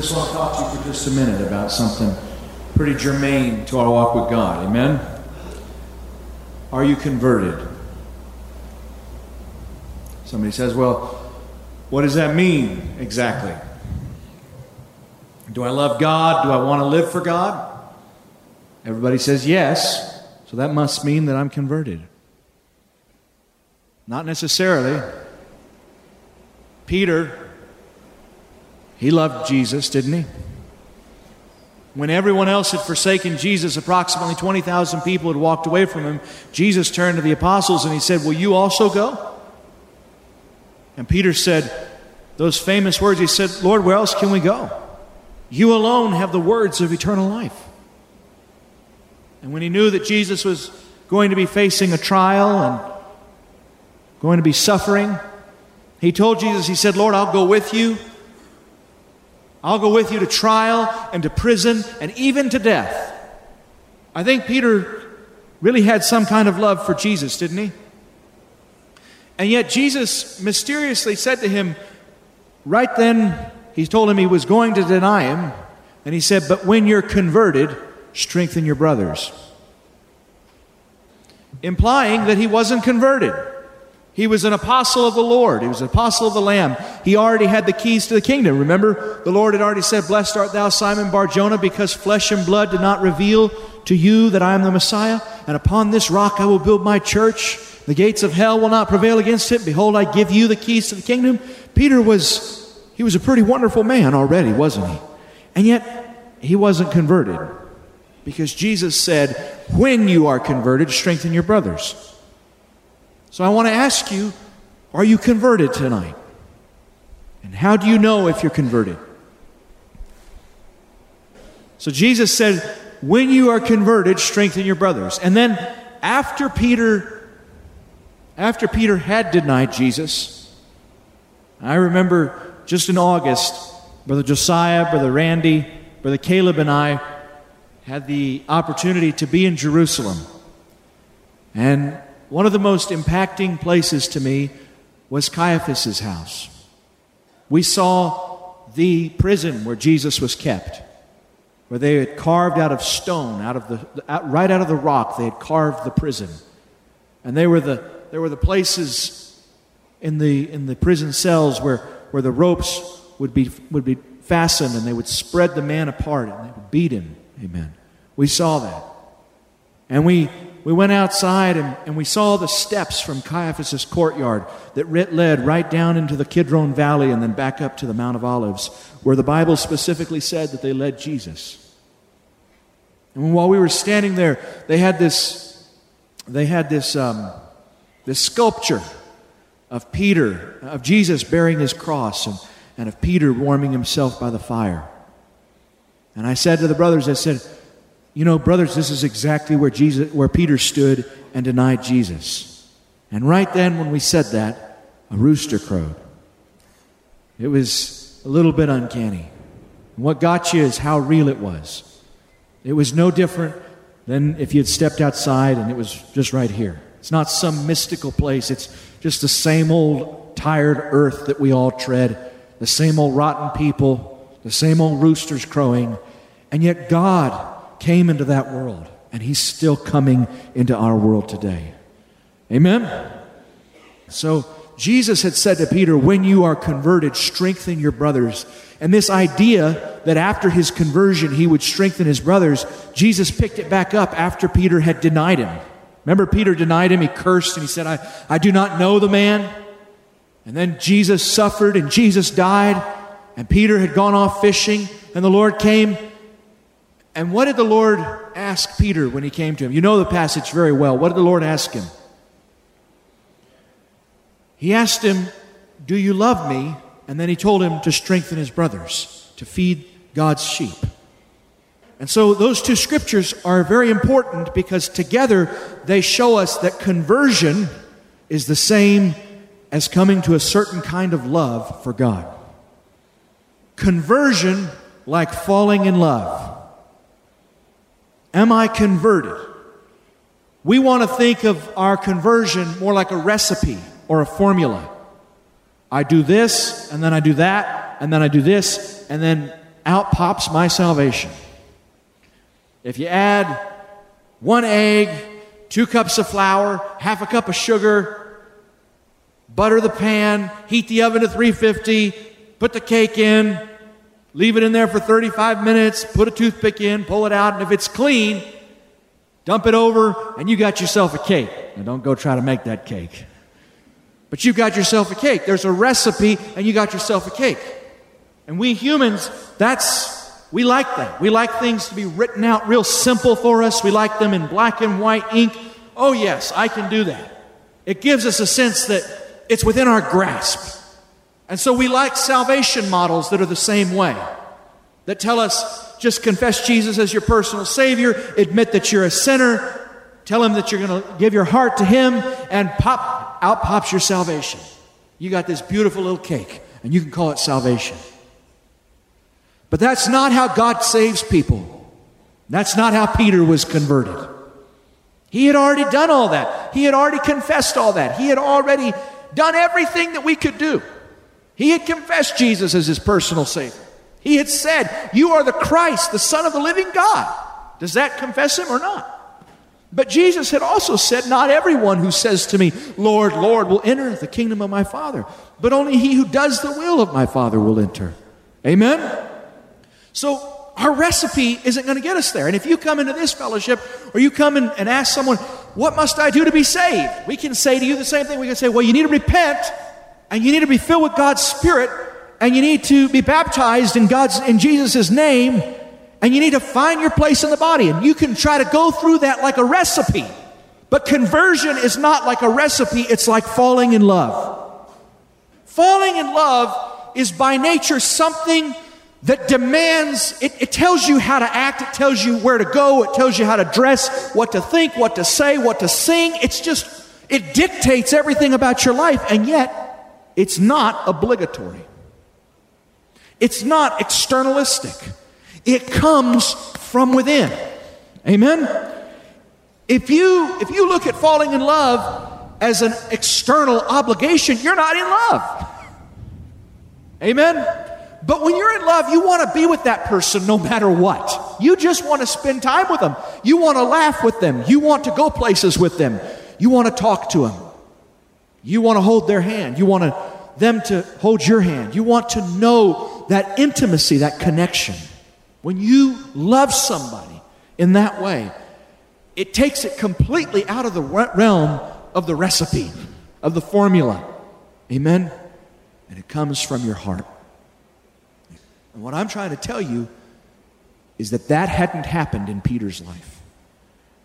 just want to talk to you for just a minute about something pretty germane to our walk with God. Amen? Are you converted? Somebody says, well, what does that mean exactly? Do I love God? Do I want to live for God? Everybody says yes, so that must mean that I'm converted. Not necessarily. Peter, he loved Jesus, didn't he? When everyone else had forsaken Jesus, approximately 20,000 people had walked away from him, Jesus turned to the apostles and he said, Will you also go? And Peter said those famous words. He said, Lord, where else can we go? You alone have the words of eternal life. And when he knew that Jesus was going to be facing a trial and going to be suffering, he told Jesus, He said, Lord, I'll go with you. I'll go with you to trial and to prison and even to death. I think Peter really had some kind of love for Jesus, didn't he? And yet Jesus mysteriously said to him, right then, he told him he was going to deny him. And he said, But when you're converted, strengthen your brothers. Implying that he wasn't converted. He was an apostle of the Lord. He was an apostle of the Lamb. He already had the keys to the kingdom. Remember, the Lord had already said, Blessed art thou, Simon Barjona, because flesh and blood did not reveal to you that I am the Messiah. And upon this rock I will build my church, the gates of hell will not prevail against it. Behold, I give you the keys to the kingdom. Peter was, he was a pretty wonderful man already, wasn't he? And yet, he wasn't converted. Because Jesus said, when you are converted, strengthen your brothers. So I want to ask you, are you converted tonight? And how do you know if you're converted? So Jesus said, when you are converted, strengthen your brothers. And then after Peter after Peter had denied Jesus, I remember just in August, Brother Josiah, Brother Randy, Brother Caleb, and I had the opportunity to be in Jerusalem. And one of the most impacting places to me was Caiaphas's house. We saw the prison where Jesus was kept, where they had carved out of stone, out of the, right out of the rock, they had carved the prison. And they were the there were the places in the, in the prison cells where, where the ropes would be, would be fastened and they would spread the man apart and they would beat him. Amen. We saw that. And we, we went outside and, and we saw the steps from Caiaphas' courtyard that led right down into the Kidron Valley and then back up to the Mount of Olives, where the Bible specifically said that they led Jesus. And while we were standing there, they had this, they had this, um, this sculpture of Peter, of Jesus bearing his cross, and, and of Peter warming himself by the fire. And I said to the brothers, I said, You know, brothers, this is exactly where, Jesus, where Peter stood and denied Jesus. And right then, when we said that, a rooster crowed. It was a little bit uncanny. And what got you is how real it was. It was no different than if you had stepped outside and it was just right here. It's not some mystical place. It's just the same old tired earth that we all tread, the same old rotten people, the same old roosters crowing. And yet God came into that world, and He's still coming into our world today. Amen? So Jesus had said to Peter, When you are converted, strengthen your brothers. And this idea that after his conversion he would strengthen his brothers, Jesus picked it back up after Peter had denied him. Remember, Peter denied him. He cursed and he said, I, I do not know the man. And then Jesus suffered and Jesus died. And Peter had gone off fishing. And the Lord came. And what did the Lord ask Peter when he came to him? You know the passage very well. What did the Lord ask him? He asked him, Do you love me? And then he told him to strengthen his brothers, to feed God's sheep. And so those two scriptures are very important because together they show us that conversion is the same as coming to a certain kind of love for God. Conversion, like falling in love. Am I converted? We want to think of our conversion more like a recipe or a formula. I do this, and then I do that, and then I do this, and then out pops my salvation. If you add one egg, two cups of flour, half a cup of sugar, butter the pan, heat the oven to 350, put the cake in, leave it in there for 35 minutes, put a toothpick in, pull it out, and if it's clean, dump it over, and you got yourself a cake. Now, don't go try to make that cake. But you got yourself a cake. There's a recipe, and you got yourself a cake. And we humans, that's, we like that. We like things to be written out real simple for us. We like them in black and white ink. Oh, yes, I can do that. It gives us a sense that it's within our grasp. And so we like salvation models that are the same way, that tell us just confess Jesus as your personal Savior, admit that you're a sinner, tell Him that you're going to give your heart to Him, and pop, out pops your salvation. You got this beautiful little cake, and you can call it salvation. But that's not how God saves people. That's not how Peter was converted. He had already done all that. He had already confessed all that. He had already done everything that we could do. He had confessed Jesus as his personal Savior. He had said, You are the Christ, the Son of the living God. Does that confess him or not? But Jesus had also said, Not everyone who says to me, Lord, Lord, will enter the kingdom of my Father, but only he who does the will of my Father will enter. Amen? So, our recipe isn't going to get us there. And if you come into this fellowship or you come and ask someone, What must I do to be saved? We can say to you the same thing. We can say, Well, you need to repent and you need to be filled with God's Spirit, and you need to be baptized in God's in Jesus' name, and you need to find your place in the body. And you can try to go through that like a recipe. But conversion is not like a recipe, it's like falling in love. Falling in love is by nature something that demands, it, it, tells you how to act, it tells you where to go, it tells you how to dress, what to think, what to say, what to sing. It's just, it dictates everything about your life, and yet it's not obligatory. It's not externalistic. It comes from within. Amen? If you, if you look at falling in love as an external obligation, you're not in love. Amen? But when you're in love, you want to be with that person no matter what. You just want to spend time with them. You want to laugh with them. You want to go places with them. You want to talk to them. You want to hold their hand. You want to, them to hold your hand. You want to know that intimacy, that connection. When you love somebody in that way, it takes it completely out of the realm of the recipe, of the formula. Amen? And it comes from your heart. And what I'm trying to tell you is that that hadn't happened in Peter's life.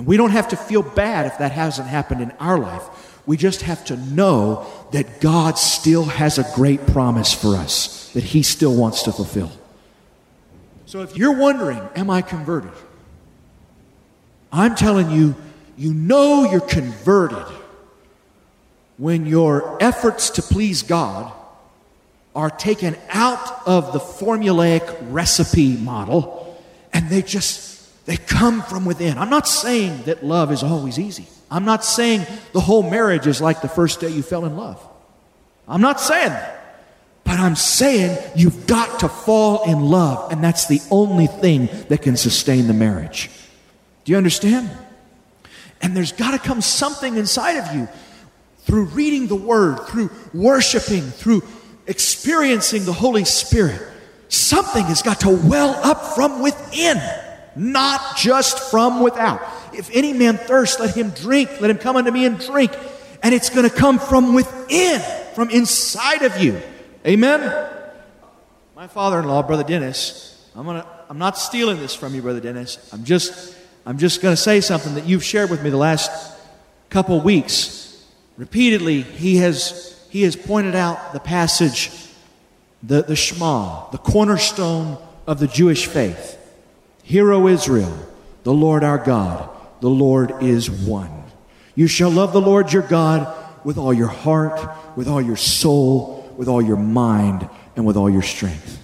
And we don't have to feel bad if that hasn't happened in our life. We just have to know that God still has a great promise for us that He still wants to fulfill. So if you're wondering, am I converted? I'm telling you, you know you're converted when your efforts to please God are taken out of the formulaic recipe model and they just they come from within. I'm not saying that love is always easy. I'm not saying the whole marriage is like the first day you fell in love. I'm not saying that. But I'm saying you've got to fall in love, and that's the only thing that can sustain the marriage. Do you understand? And there's got to come something inside of you through reading the Word, through worshiping, through experiencing the Holy Spirit. Something has got to well up from within, not just from without. If any man thirst, let him drink. Let him come unto me and drink. And it's going to come from within, from inside of you. Amen? My father in law, Brother Dennis, I'm, gonna, I'm not stealing this from you, Brother Dennis. I'm just, I'm just going to say something that you've shared with me the last couple weeks. Repeatedly, he has, he has pointed out the passage, the, the Shema, the cornerstone of the Jewish faith. Hear, O Israel, the Lord our God the Lord is one. You shall love the Lord your God with all your heart, with all your soul, with all your mind, and with all your strength.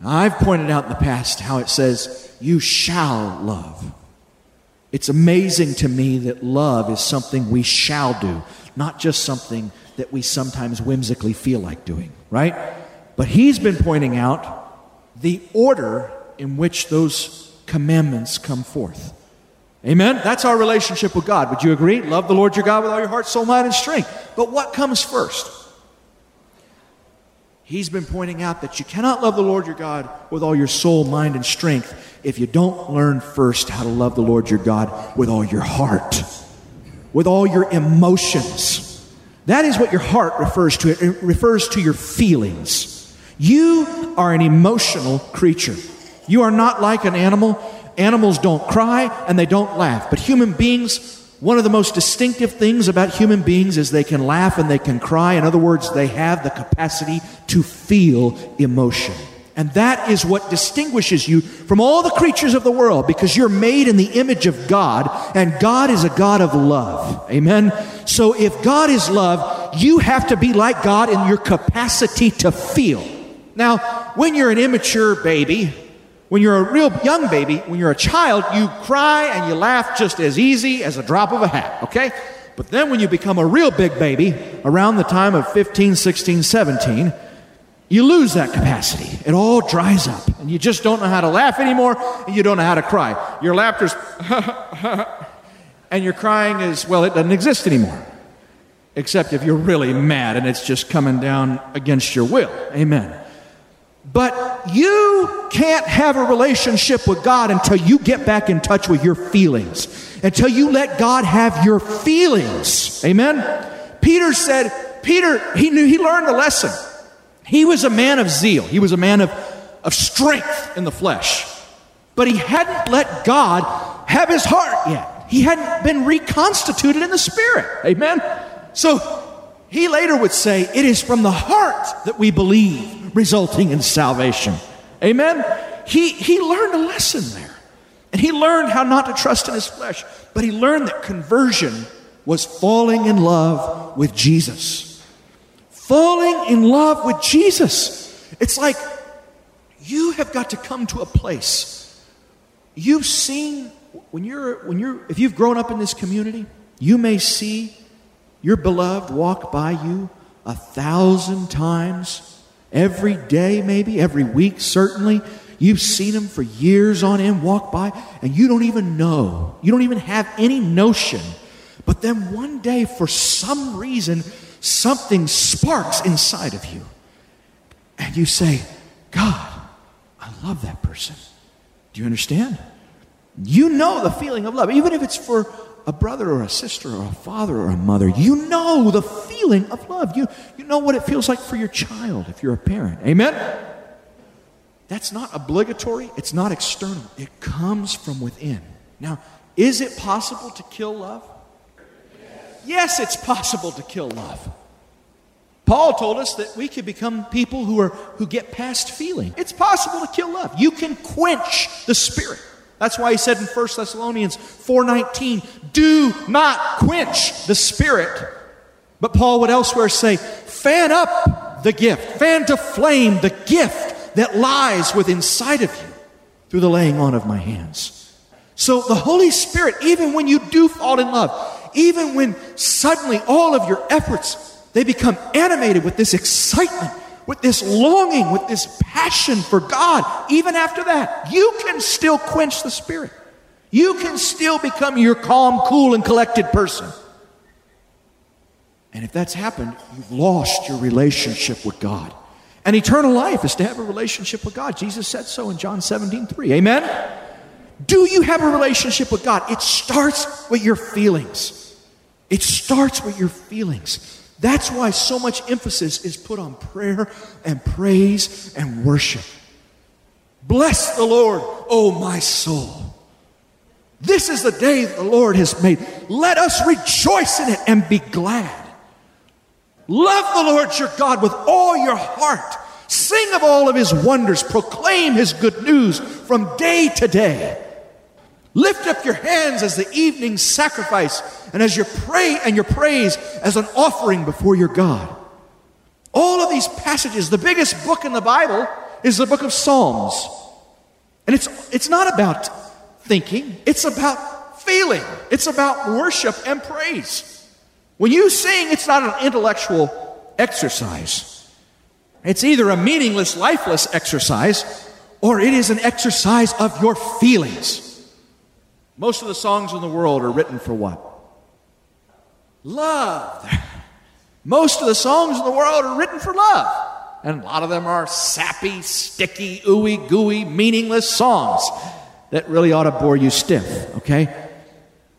Now, I've pointed out in the past how it says, You shall love. It's amazing to me that love is something we shall do, not just something that we sometimes whimsically feel like doing, right? But he's been pointing out the order in which those commandments come forth. Amen? That's our relationship with God. Would you agree? Love the Lord your God with all your heart, soul, mind, and strength. But what comes first? He's been pointing out that you cannot love the Lord your God with all your soul, mind, and strength if you don't learn first how to love the Lord your God with all your heart, with all your emotions. That is what your heart refers to. It refers to your feelings. You are an emotional creature. You are not like an animal. Animals don't cry and they don't laugh. But human beings, one of the most distinctive things about human beings is they can laugh and they can cry. In other words, they have the capacity to feel emotion. And that is what distinguishes you from all the creatures of the world because you're made in the image of God and God is a God of love. Amen. So if God is love, you have to be like God in your capacity to feel. Now, when you're an immature baby, when you're a real young baby, when you're a child, you cry and you laugh just as easy as a drop of a hat, okay? But then when you become a real big baby, around the time of 15, 16, 17, you lose that capacity. It all dries up, and you just don't know how to laugh anymore, and you don't know how to cry. Your laughter's, and your crying is, well, it doesn't exist anymore. Except if you're really mad and it's just coming down against your will. Amen. But you can't have a relationship with God until you get back in touch with your feelings, until you let God have your feelings. Amen? Peter said, Peter, he knew, he learned a lesson. He was a man of zeal, he was a man of, of strength in the flesh. But he hadn't let God have his heart yet. He hadn't been reconstituted in the spirit. Amen? So he later would say, It is from the heart that we believe resulting in salvation. Amen? He, he learned a lesson there. And he learned how not to trust in his flesh, but he learned that conversion was falling in love with Jesus. Falling in love with Jesus. It's like you have got to come to a place. You've seen when you're when you're if you've grown up in this community, you may see your beloved walk by you a thousand times Every day, maybe, every week, certainly. You've seen him for years on end walk by, and you don't even know. You don't even have any notion. But then one day, for some reason, something sparks inside of you. And you say, God, I love that person. Do you understand? You know the feeling of love, even if it's for a brother or a sister or a father or a mother. You know the feeling of love. You, you know what it feels like for your child if you're a parent. Amen? That's not obligatory, it's not external, it comes from within. Now, is it possible to kill love? Yes, it's possible to kill love. Paul told us that we could become people who are who get past feeling. It's possible to kill love. You can quench the spirit. That's why he said in 1 Thessalonians 4:19, "Do not quench the spirit." But Paul would elsewhere say, "Fan up the gift, fan to flame the gift that lies within inside of you through the laying on of my hands." So the Holy Spirit, even when you do fall in love, even when suddenly all of your efforts they become animated with this excitement with this longing, with this passion for God, even after that, you can still quench the Spirit. You can still become your calm, cool, and collected person. And if that's happened, you've lost your relationship with God. And eternal life is to have a relationship with God. Jesus said so in John 17, 3. Amen? Do you have a relationship with God? It starts with your feelings. It starts with your feelings. That's why so much emphasis is put on prayer and praise and worship. Bless the Lord, O my soul. This is the day the Lord has made. Let us rejoice in it and be glad. Love the Lord your God with all your heart. Sing of all of his wonders. Proclaim his good news from day to day. Lift up your hands as the evening sacrifice and as your pray and your praise as an offering before your God. All of these passages, the biggest book in the Bible is the book of Psalms. And it's, it's not about thinking, it's about feeling, it's about worship and praise. When you sing, it's not an intellectual exercise, it's either a meaningless, lifeless exercise or it is an exercise of your feelings. Most of the songs in the world are written for what? Love. Most of the songs in the world are written for love. And a lot of them are sappy, sticky, ooey gooey, meaningless songs that really ought to bore you stiff, okay?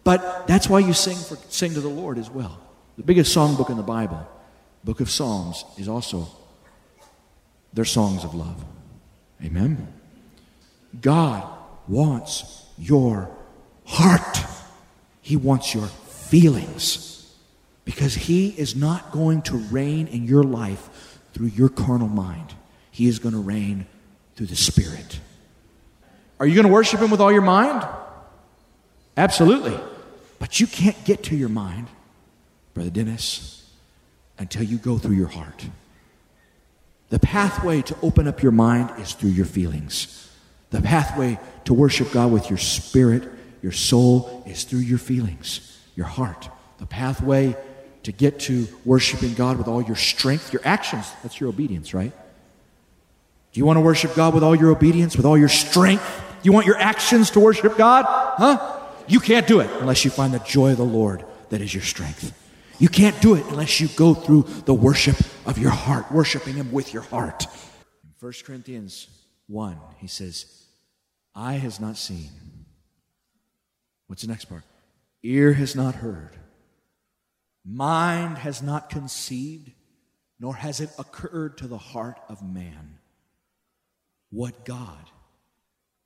But that's why you sing, for, sing to the Lord as well. The biggest songbook in the Bible, Book of Psalms, is also their songs of love. Amen? God wants your heart, He wants your feelings. Because He is not going to reign in your life through your carnal mind. He is going to reign through the Spirit. Are you going to worship Him with all your mind? Absolutely. But you can't get to your mind, Brother Dennis, until you go through your heart. The pathway to open up your mind is through your feelings. The pathway to worship God with your spirit, your soul, is through your feelings, your heart. The pathway to get to worshiping God with all your strength, your actions, that's your obedience, right? Do you want to worship God with all your obedience, with all your strength? Do you want your actions to worship God? Huh? You can't do it unless you find the joy of the Lord that is your strength. You can't do it unless you go through the worship of your heart, worshiping Him with your heart. In 1 Corinthians 1, he says, Eye has not seen. What's the next part? Ear has not heard mind has not conceived, nor has it occurred to the heart of man what God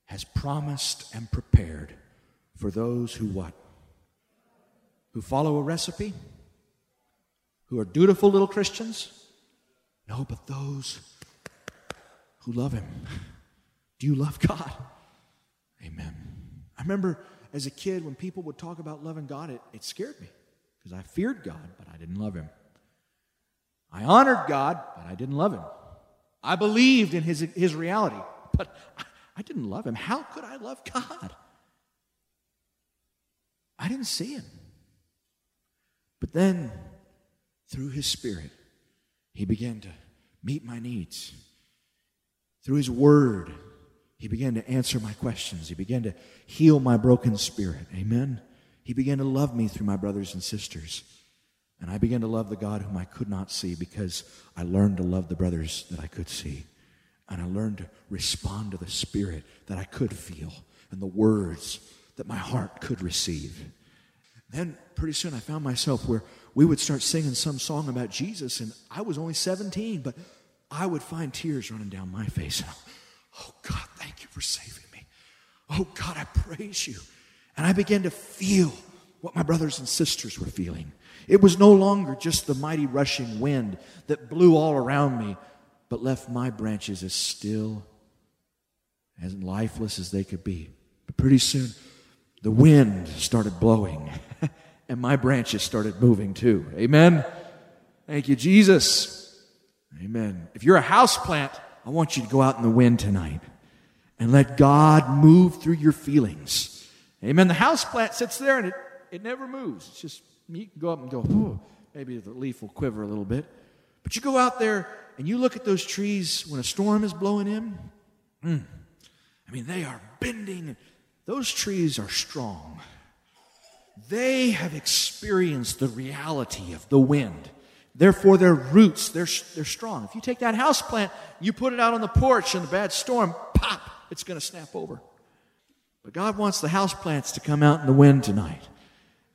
has promised and prepared for those who what? Who follow a recipe? Who are dutiful little Christians? No, but those who love Him. Do you love God? Amen. I remember as a kid when people would talk about loving God, it, it scared me because I feared God, but I didn't love him. I honored God, but I didn't love him. I believed in his, his reality, but I didn't love him. How could I love God? I didn't see him. But then, through his spirit, he began to meet my needs. Through his word, he began to answer my questions. He began to heal my broken spirit. Amen. He began to love me through my brothers and sisters. And I began to love the God whom I could not see because I learned to love the brothers that I could see. And I learned to respond to the Spirit that I could feel and the words that my heart could receive. Then pretty soon I found myself where we would start singing some song about Jesus, and I was only 17, but I would find tears running down my face. Oh God, thank you for saving me. Oh God, I praise you. And I began to feel what my brothers and sisters were feeling. It was no longer just the mighty rushing wind that blew all around me, but left my branches as still, as lifeless as they could be. But pretty soon, the wind started blowing, and my branches started moving too. Amen? Thank you, Jesus. Amen. If you're a house plant, I want you to go out in the wind tonight and let God move through your feelings. Amen. The house plant sits there and it, it never moves. It's just, you can go up and go, oh, maybe the leaf will quiver a little bit. But you go out there and you look at those trees when a storm is blowing in. Mm, I mean, they are bending. Those trees are strong. They have experienced the reality of the wind. Therefore, their roots, they're, they're strong. If you take that house plant, you put it out on the porch in a bad storm, pop, it's going to snap over. But God wants the houseplants to come out in the wind tonight.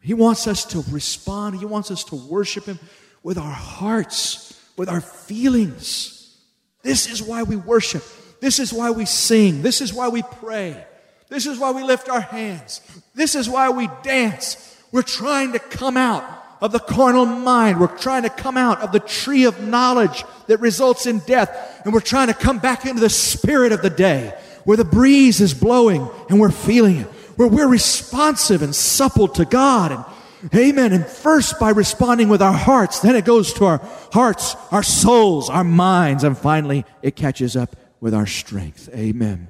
He wants us to respond. He wants us to worship Him with our hearts, with our feelings. This is why we worship. This is why we sing. This is why we pray. This is why we lift our hands. This is why we dance. We're trying to come out of the carnal mind. We're trying to come out of the tree of knowledge that results in death. And we're trying to come back into the spirit of the day where the breeze is blowing and we're feeling it, where we're responsive and supple to God. And amen. And first by responding with our hearts, then it goes to our hearts, our souls, our minds, and finally it catches up with our strength. Amen.